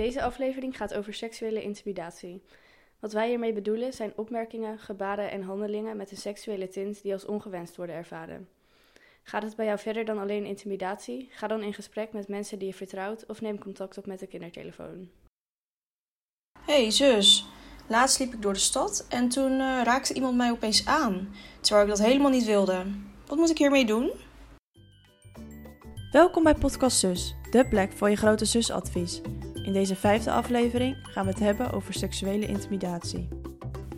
Deze aflevering gaat over seksuele intimidatie. Wat wij hiermee bedoelen zijn opmerkingen, gebaden en handelingen met een seksuele tint die als ongewenst worden ervaren. Gaat het bij jou verder dan alleen intimidatie? Ga dan in gesprek met mensen die je vertrouwt of neem contact op met de kindertelefoon. hey, zus. Laatst liep ik door de stad en toen eh, raakte iemand mij opeens aan. Terwijl ik dat helemaal niet wilde. Wat moet ik hiermee doen? Welkom bij Podcast Zus, de plek voor je grote zusadvies. In deze vijfde aflevering gaan we het hebben over seksuele intimidatie.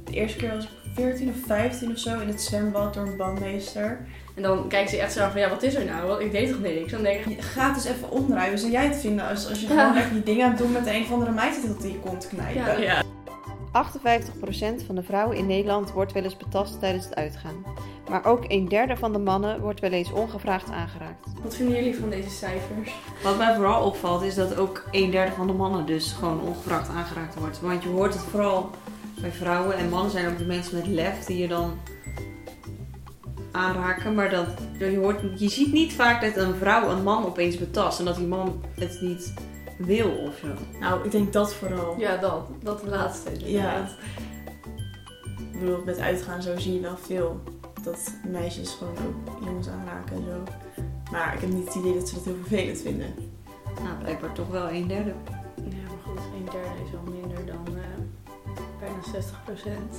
De eerste keer was ik 14 of 15 of zo in het zwembad door een bandmeester. En dan kijkt ze echt zo van, ja, wat is er nou? Want ik deed toch niks? Dan denk ik, Ga het eens even omdraaien. Hoe zou jij het vinden als, als je Ja. gewoon lekker je dingen aan het doen met een of andere meid zit dat in je kont knijpen? ja, ja. 58% van de vrouwen in Nederland wordt wel eens betast tijdens het uitgaan. Maar ook een derde van de mannen wordt wel eens ongevraagd aangeraakt. Wat vinden jullie van deze cijfers? Wat mij vooral opvalt is dat ook een derde van de mannen dus gewoon ongevraagd aangeraakt wordt. Want je hoort het vooral bij vrouwen en mannen zijn ook de mensen met lef die je dan aanraken. Maar dat, je, hoort, je ziet niet vaak dat een vrouw een man opeens betast en dat die man het niet wil of zo. Nou, ik denk dat vooral. Ja, dat. Dat laatste. Ja. Ik bedoel, met uitgaan zo zie je wel veel. Dat meisjes gewoon ook jongens aanraken en zo. Maar ik heb niet het idee dat ze dat heel vervelend vinden. Nou, blijkbaar toch wel een derde. Ja, maar goed, een derde is wel minder dan eh, bijna 60 procent.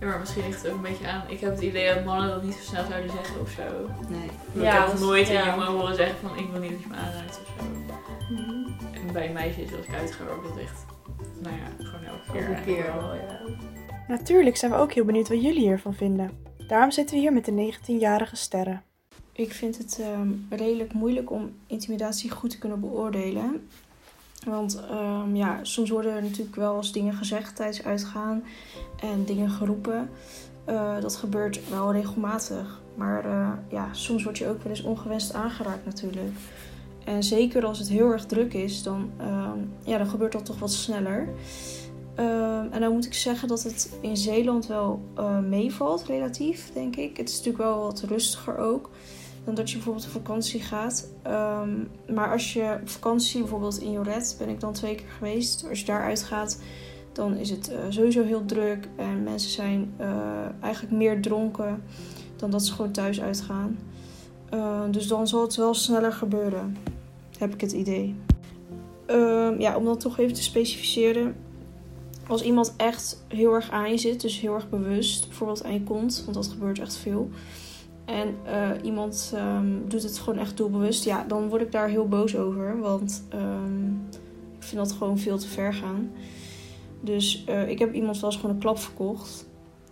Ja, maar misschien ligt het ook een beetje aan. Ik heb het idee dat mannen dat niet zo snel zouden zeggen of zo. Nee. Ik Ja, heb is- nooit een ja. jongen horen zeggen van ik wil niet dat je me aanraakt of zo. En bij meisjes als ik uitga ook dat echt, nou ja, gewoon elke keer. Elke keer wel, ja. Natuurlijk zijn we ook heel benieuwd wat jullie hiervan vinden. Daarom zitten we hier met de 19-jarige sterren. Ik vind het ehm, redelijk moeilijk om intimidatie goed te kunnen beoordelen. Want ehm, ja, soms worden er natuurlijk wel eens dingen gezegd tijdens uitgaan en dingen geroepen. Eh, dat gebeurt wel regelmatig. Maar eh, ja, soms word je ook wel eens ongewenst aangeraakt natuurlijk. En zeker als het heel erg druk is, dan, ehm, ja, dan gebeurt dat toch wat sneller. Ehm, en dan moet ik zeggen dat het in Zeeland wel eh, meevalt, relatief, denk ik. Het is natuurlijk wel wat rustiger ook dan dat je bijvoorbeeld op vakantie gaat. Ehm, maar als je op vakantie, bijvoorbeeld in Joret, ben ik dan twee keer geweest. Als je daar uitgaat, dan is het eh, sowieso heel druk. En mensen zijn eh, eigenlijk meer dronken dan dat ze gewoon thuis uitgaan. Eh, dus dan zal het wel sneller gebeuren, heb ik het idee. Ehm, ja, om dat toch even te specificeren. Als iemand echt heel erg aan je zit, dus heel erg bewust, bijvoorbeeld aan je kont, want dat gebeurt echt veel. En eh, iemand ehm, doet het gewoon echt doelbewust, ja, dan word ik daar heel boos over. Want ehm, ik vind dat gewoon veel te ver gaan. Dus eh, ik heb iemand wel eens gewoon een klap verkocht.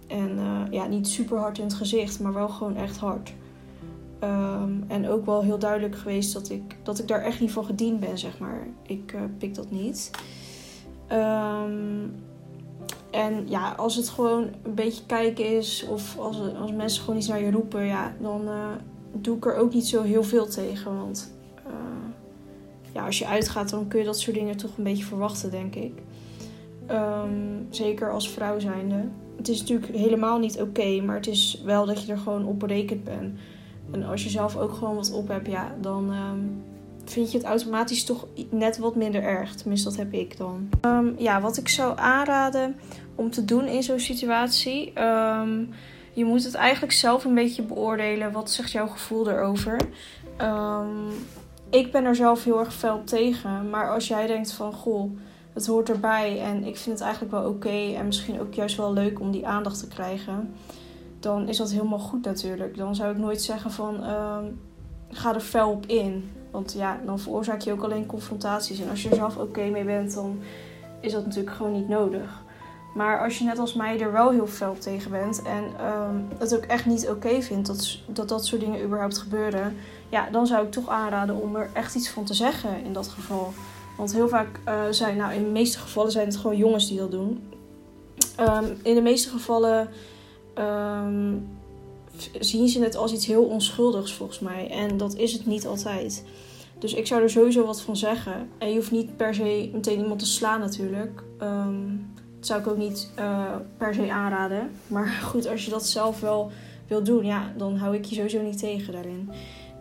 En eh, ja, niet super hard in het gezicht, maar wel gewoon echt hard. Ehm, en ook wel heel duidelijk geweest dat ik, dat ik daar echt niet van gediend ben, zeg maar. Ik pik dat niet. Ehm, en ja, als het gewoon een beetje kijken is, of als, als mensen gewoon iets naar je roepen, ja, dan eh, doe ik er ook niet zo heel veel tegen. Want eh, ja, als je uitgaat, dan kun je dat soort dingen toch een beetje verwachten, denk ik. Ehm, zeker als vrouw zijnde. Het is natuurlijk helemaal niet oké, maar het is wel dat je er gewoon op berekend bent. En als je zelf ook gewoon wat op hebt, ja, dan ehm, vind je het automatisch toch net wat minder erg. Tenminste, dat heb ik dan. Ehm, ja, wat ik zou aanraden om te doen in zo'n situatie. ehm, je moet het eigenlijk zelf een beetje beoordelen. Wat zegt jouw gevoel erover? Ehm, ik ben er zelf heel erg fel tegen. Maar als jij denkt van, goh, het hoort erbij en ik vind het eigenlijk wel oké en misschien ook juist wel leuk om die aandacht te krijgen, dan is dat helemaal goed natuurlijk. Dan zou ik nooit zeggen van ga er fel op in. Want ja, dan veroorzaak je ook alleen confrontaties. En als je er zelf oké mee bent, dan is dat natuurlijk gewoon niet nodig. Maar als je net als mij er wel heel fel tegen bent en ehm, het ook echt niet oké vindt dat, dat dat soort dingen überhaupt gebeuren, ja, dan zou ik toch aanraden om er echt iets van te zeggen in dat geval. Want heel vaak eh, zijn, nou in de meeste gevallen zijn het gewoon jongens die dat doen. Ehm, in de meeste gevallen ehm, zien ze het als iets heel onschuldigs volgens mij. En dat is het niet altijd. Dus ik zou er sowieso wat van zeggen. En je hoeft niet per se meteen iemand te slaan natuurlijk. Ehm, dat zou ik ook niet eh, per se aanraden. Maar goed, als je dat zelf wel wil doen, ja, dan hou ik je sowieso niet tegen daarin.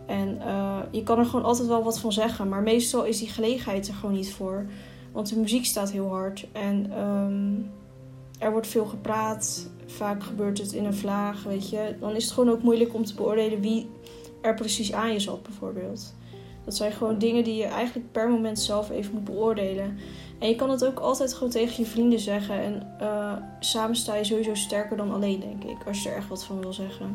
En eh, je kan er gewoon altijd wel wat van zeggen. Maar meestal is die gelegenheid er gewoon niet voor. Want de muziek staat heel hard en ehm, er wordt veel gepraat. Vaak gebeurt het in een vlaag, weet je. Dan is het gewoon ook moeilijk om te beoordelen wie er precies aan je zat, bijvoorbeeld. Dat zijn gewoon dingen die je eigenlijk per moment zelf even moet beoordelen. En je kan het ook altijd gewoon tegen je vrienden zeggen. En eh, samen sta je sowieso sterker dan alleen, denk ik. Als je er echt wat van wil zeggen.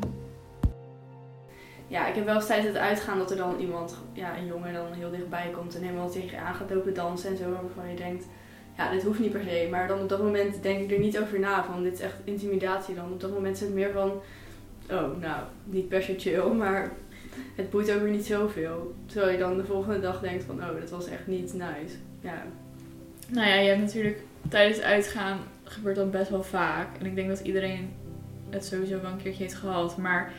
Ja, ik heb wel eens tijdens het uitgaan dat er dan iemand, ja, een jongen dan heel dichtbij komt en helemaal tegen je aan gaat lopen dansen en zo. Waarvan je denkt, ja, dit hoeft niet per se. Maar dan op dat moment denk ik er niet over na van, dit is echt intimidatie dan. Op dat moment is het meer van, oh, nou, niet per se chill, maar het boeit ook weer niet zoveel. Terwijl je dan de volgende dag denkt van, oh, dat was echt niet nice. Ja, Nou ja, je hebt natuurlijk tijdens uitgaan gebeurt dat best wel vaak. En ik denk dat iedereen het sowieso wel een keertje heeft gehad. Maar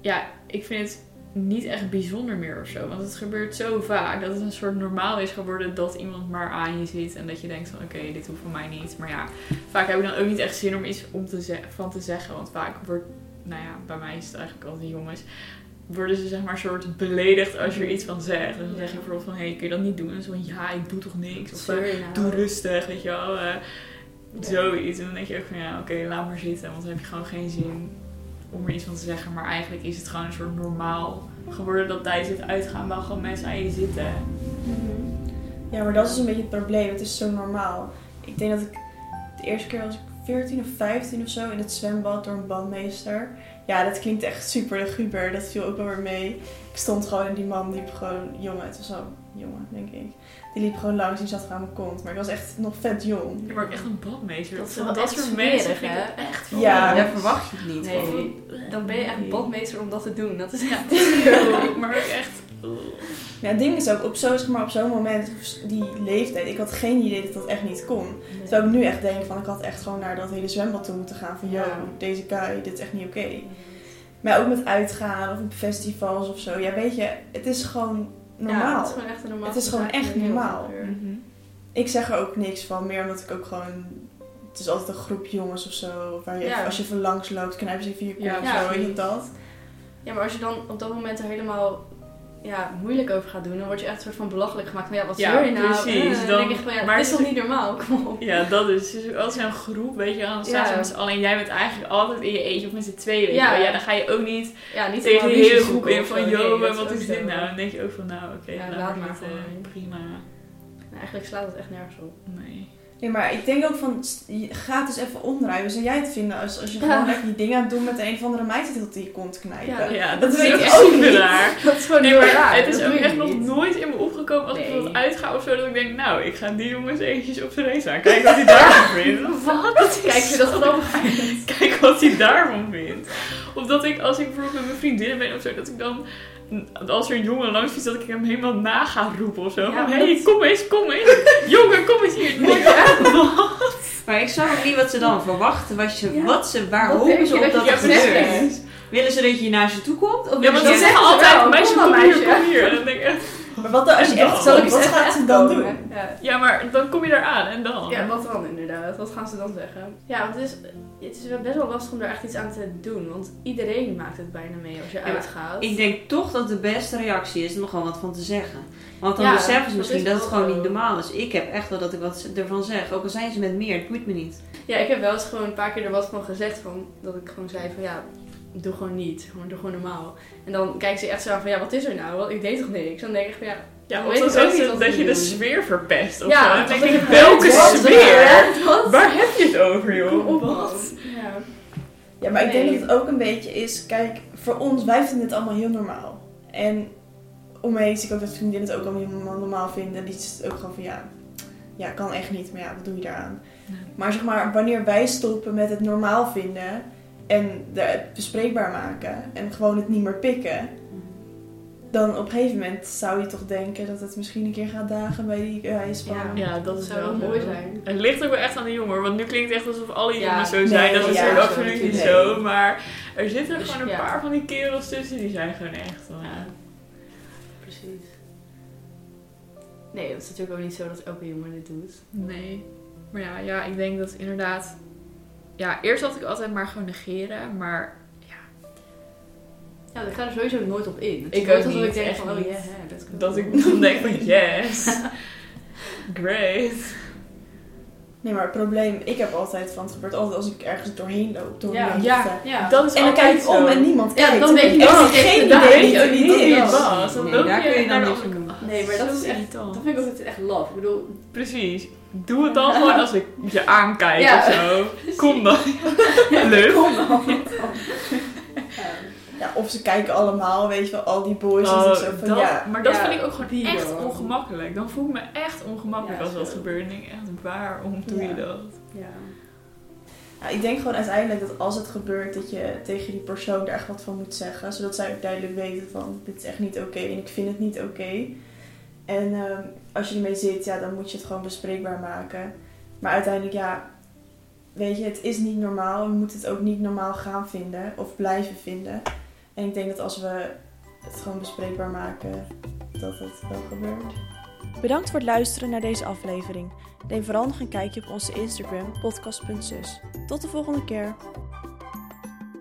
ja, ik vind het niet echt bijzonder meer of zo. Want het gebeurt zo vaak dat het een soort normaal is geworden dat iemand maar aan je zit. En dat je denkt van oké, dit hoeft van mij niet. Maar ja, vaak heb ik dan ook niet echt zin om iets om te van te zeggen. Want vaak wordt, nou ja, bij mij is het eigenlijk altijd jongens. Worden ze zeg maar soort beledigd als je er iets van zegt. En dan zeg je bijvoorbeeld van hé, hey, kun je dat niet doen? En zo van ja, ik doe toch niks. Of eh, sorry nou. doe rustig, weet je wel. eh, Zoiets. En dan denk je ook van ja, oké, laat maar zitten. Want dan heb je gewoon geen zin om er iets van te zeggen. Maar eigenlijk is het gewoon een soort normaal geworden dat tijdens het uitgaan wel gewoon mensen aan je zitten. Ja, maar dat is een beetje het probleem. Het is zo normaal. Ik denk dat ik de eerste keer was ik 14 of 15 of zo in het zwembad door een bandmeester. Ja, dat klinkt echt super luguber. Dat viel ook wel weer mee. Ik stond gewoon en die man liep gewoon... Jongen, het was zo jongen, denk ik. Die liep gewoon langs en die zat gewoon aan mijn kont. Maar ik was echt nog vet jong. Maar ook echt een badmeester. Dat Van dat echt soort mensen vind ik echt Ja. Daar verwacht je het niet. Nee, dan ben je echt badmeester om dat te doen. Dat is echt... Ja, maar ook echt... Ja, het ding is ook, op zo'n zeg maar, op zo'n moment, die leeftijd, ik had geen idee dat dat echt niet kon. Terwijl ik nu echt denk van, ik had echt gewoon naar dat hele zwembad toe moeten gaan. Van, yo, Ja. deze guy, dit is echt niet oké. Maar ook met uitgaan of op festivals of zo. Ja, weet je, het is gewoon Ja, normaal. het is gewoon echt normaal. Het is gewoon echt normaal. Mhm. Ik zeg er ook niks van, meer omdat ik ook gewoon... Het is altijd een groep jongens of zo, waar je Ja. even- als je even langs loopt, knijpen ze even je Ja, of ja. zo, weet je dat? Ja, maar als je dan op dat moment er helemaal ja, moeilijk over gaat doen, dan word je echt een soort van belachelijk gemaakt. Van ja, wat Ja, je nou? precies. Eh, Dan- denk ik van ja, maar het is het toch niet normaal? Kom op. Ja, dat is. Het is altijd zo'n groep, weet je wel. Dan staan Ja. met z'n allen en jij bent eigenlijk altijd in je eentje of met z'n tweeën. weet Ja. ja, dan ga je ook niet Ja, niet tegen de hele groep in van, Nee, dat wat is dit zo. nou? Dan denk je ook van, nou, oké, Ja, laat laat maar maar zitten. gewoon. Prima. Nou, eigenlijk slaat het echt nergens op. Nee. Nee, maar ik denk ook van, je gaat dus even omdraaien. Hoe zou jij het vinden als, als je Ja. gewoon lekker je dingen aan het doen met een of andere meid zit dat die je kont knijpen? Ja. Ja, Dat dat, weet ik ook niet. raar. Dat is gewoon Nee, maar raar. het is Dat ook echt nog nooit in me opgekomen als ik bijvoorbeeld uitga of zo, dat ik denk, nou, ik ga die jongens eventjes op zijn race aan. Kijk wat hij daarvan vindt. Wat? Kijk, je dat grappig Kijk wat hij daarvan vindt. Of dat ik, als ik bijvoorbeeld met mijn vriendinnen ben of zo, dat ik dan, als er een jongen langs fietst, dat ik hem helemaal na ga roepen of zo. Ja, maar hey, dat- kom eens, kom eens. Jongen, kom eens hier. Ik, Maar ik snap ook niet wat ze dan verwachten. Wat, ze, Ja. wat ze, waar Wat hopen ze op dat dat gebeurt? Willen ze dat je naar ze toe komt? Of Ja, want ze zeggen zeggen ze altijd, meisje, kom hier, meisje. kom hier. En dan denk ik echt, Maar wat dan als je echt Zal ik komt, eens wat even gaat ze dan komen? doen? Ja. ja, maar dan kom je eraan en dan. Ja, wat dan inderdaad? Wat gaan ze dan zeggen? Ja, want het is, het is wel best wel lastig om er echt iets aan te doen. Want iedereen maakt het bijna mee als je maar uitgaat. Ik denk toch dat de beste reactie is om er gewoon wat van te zeggen. Want dan Ja, beseffen ze dat misschien is dat het wel gewoon zo. niet normaal is. Ik heb echt wel dat ik wat ervan zeg. Ook al zijn ze met meer, het boeit me niet. Ja, ik heb wel eens gewoon een paar keer er wat van gezegd. Van, dat ik gewoon zei van ja, doe gewoon niet. Gewoon, doe gewoon normaal. En dan kijken ze echt zo aan van ja, wat is er nou? Want ik deed toch niks? Dan denk ik van ja, Ja, weet ook niet dat we je de sfeer verpest of Ja, zo. Dan dat denk ik, welke Wat? sfeer? Wat? Waar heb je het over, joh? Op, Wat? Ja. Ja, maar ik denk dat het ook een beetje is, kijk, voor ons, wij vinden het allemaal heel normaal. En om me heen zie ik ook dat vriendinnen het ook allemaal helemaal normaal vinden. En die is het ook gewoon van, ja, ja, kan echt niet, maar ja, wat doe je daaraan? Maar zeg maar, wanneer wij stoppen met het normaal vinden en het bespreekbaar maken en gewoon het niet meer pikken, dan op een gegeven moment zou je toch denken dat het misschien een keer gaat dagen bij die van... Ja. Ja, dat is zou wel wel mooi zijn. Het ligt ook wel echt aan de jongen, want nu klinkt het echt alsof alle Ja, jongens zo nee, zijn. Dat is ja, natuurlijk absoluut niet zo, maar er zitten Dus, gewoon een ja. paar van die kerels tussen die zijn gewoon echt. Ja, precies. Nee, het is natuurlijk ook niet zo dat elke jongen dit doet. Nee. Maar ja, ja, ik denk dat inderdaad. Ja, eerst had ik altijd maar gewoon negeren, maar Ja, ik ga er sowieso nooit op in. Het Ik alsof niet, ik denk echt van, oh niet. ja, hè, dat kan dat ik dan denk van yes. Great. Nee, maar het probleem, ik heb altijd van, het gebeurt altijd als ik ergens doorheen loop. Door Ja. Ja. Ja. Dat is En dan altijd kijk ik om en niemand Ja, kijkt. dan weet je echt niet geen idee daar weet wie je ook niet dit wie het is. was. Dan Nee, loop daar je kun je dan niks aan doen. Nee, maar dat is echt, dat vind ik ook echt love. Ik bedoel, Precies. Doe het dan gewoon als ik je aankijk Ja. of zo. Kom dan. Leuk. kom dan. Ja, of ze kijken allemaal, weet je wel, al die boys. en Oh, zo van, dat- ja, maar dat Ja, vind ik ook gewoon echt ongemakkelijk. Dan voel ik me echt ongemakkelijk Ja, als dat gebeurt. En denk ik echt, waarom doe je Ja. dat? Ja. Ja, ik denk gewoon uiteindelijk dat als het gebeurt, dat je tegen die persoon er echt wat van moet zeggen. Zodat zij ook duidelijk weten van, dit is echt niet oké en ik vind het niet oké. En ehm, als je ermee zit, ja, dan moet je het gewoon bespreekbaar maken. Maar uiteindelijk, ja, weet je, het is niet normaal. We moeten het ook niet normaal gaan vinden of blijven vinden. En ik denk dat als we het gewoon bespreekbaar maken, dat het wel gebeurt. Bedankt voor het luisteren naar deze aflevering. Neem vooral nog een kijkje op onze Instagram podcast.zus. Tot de volgende keer.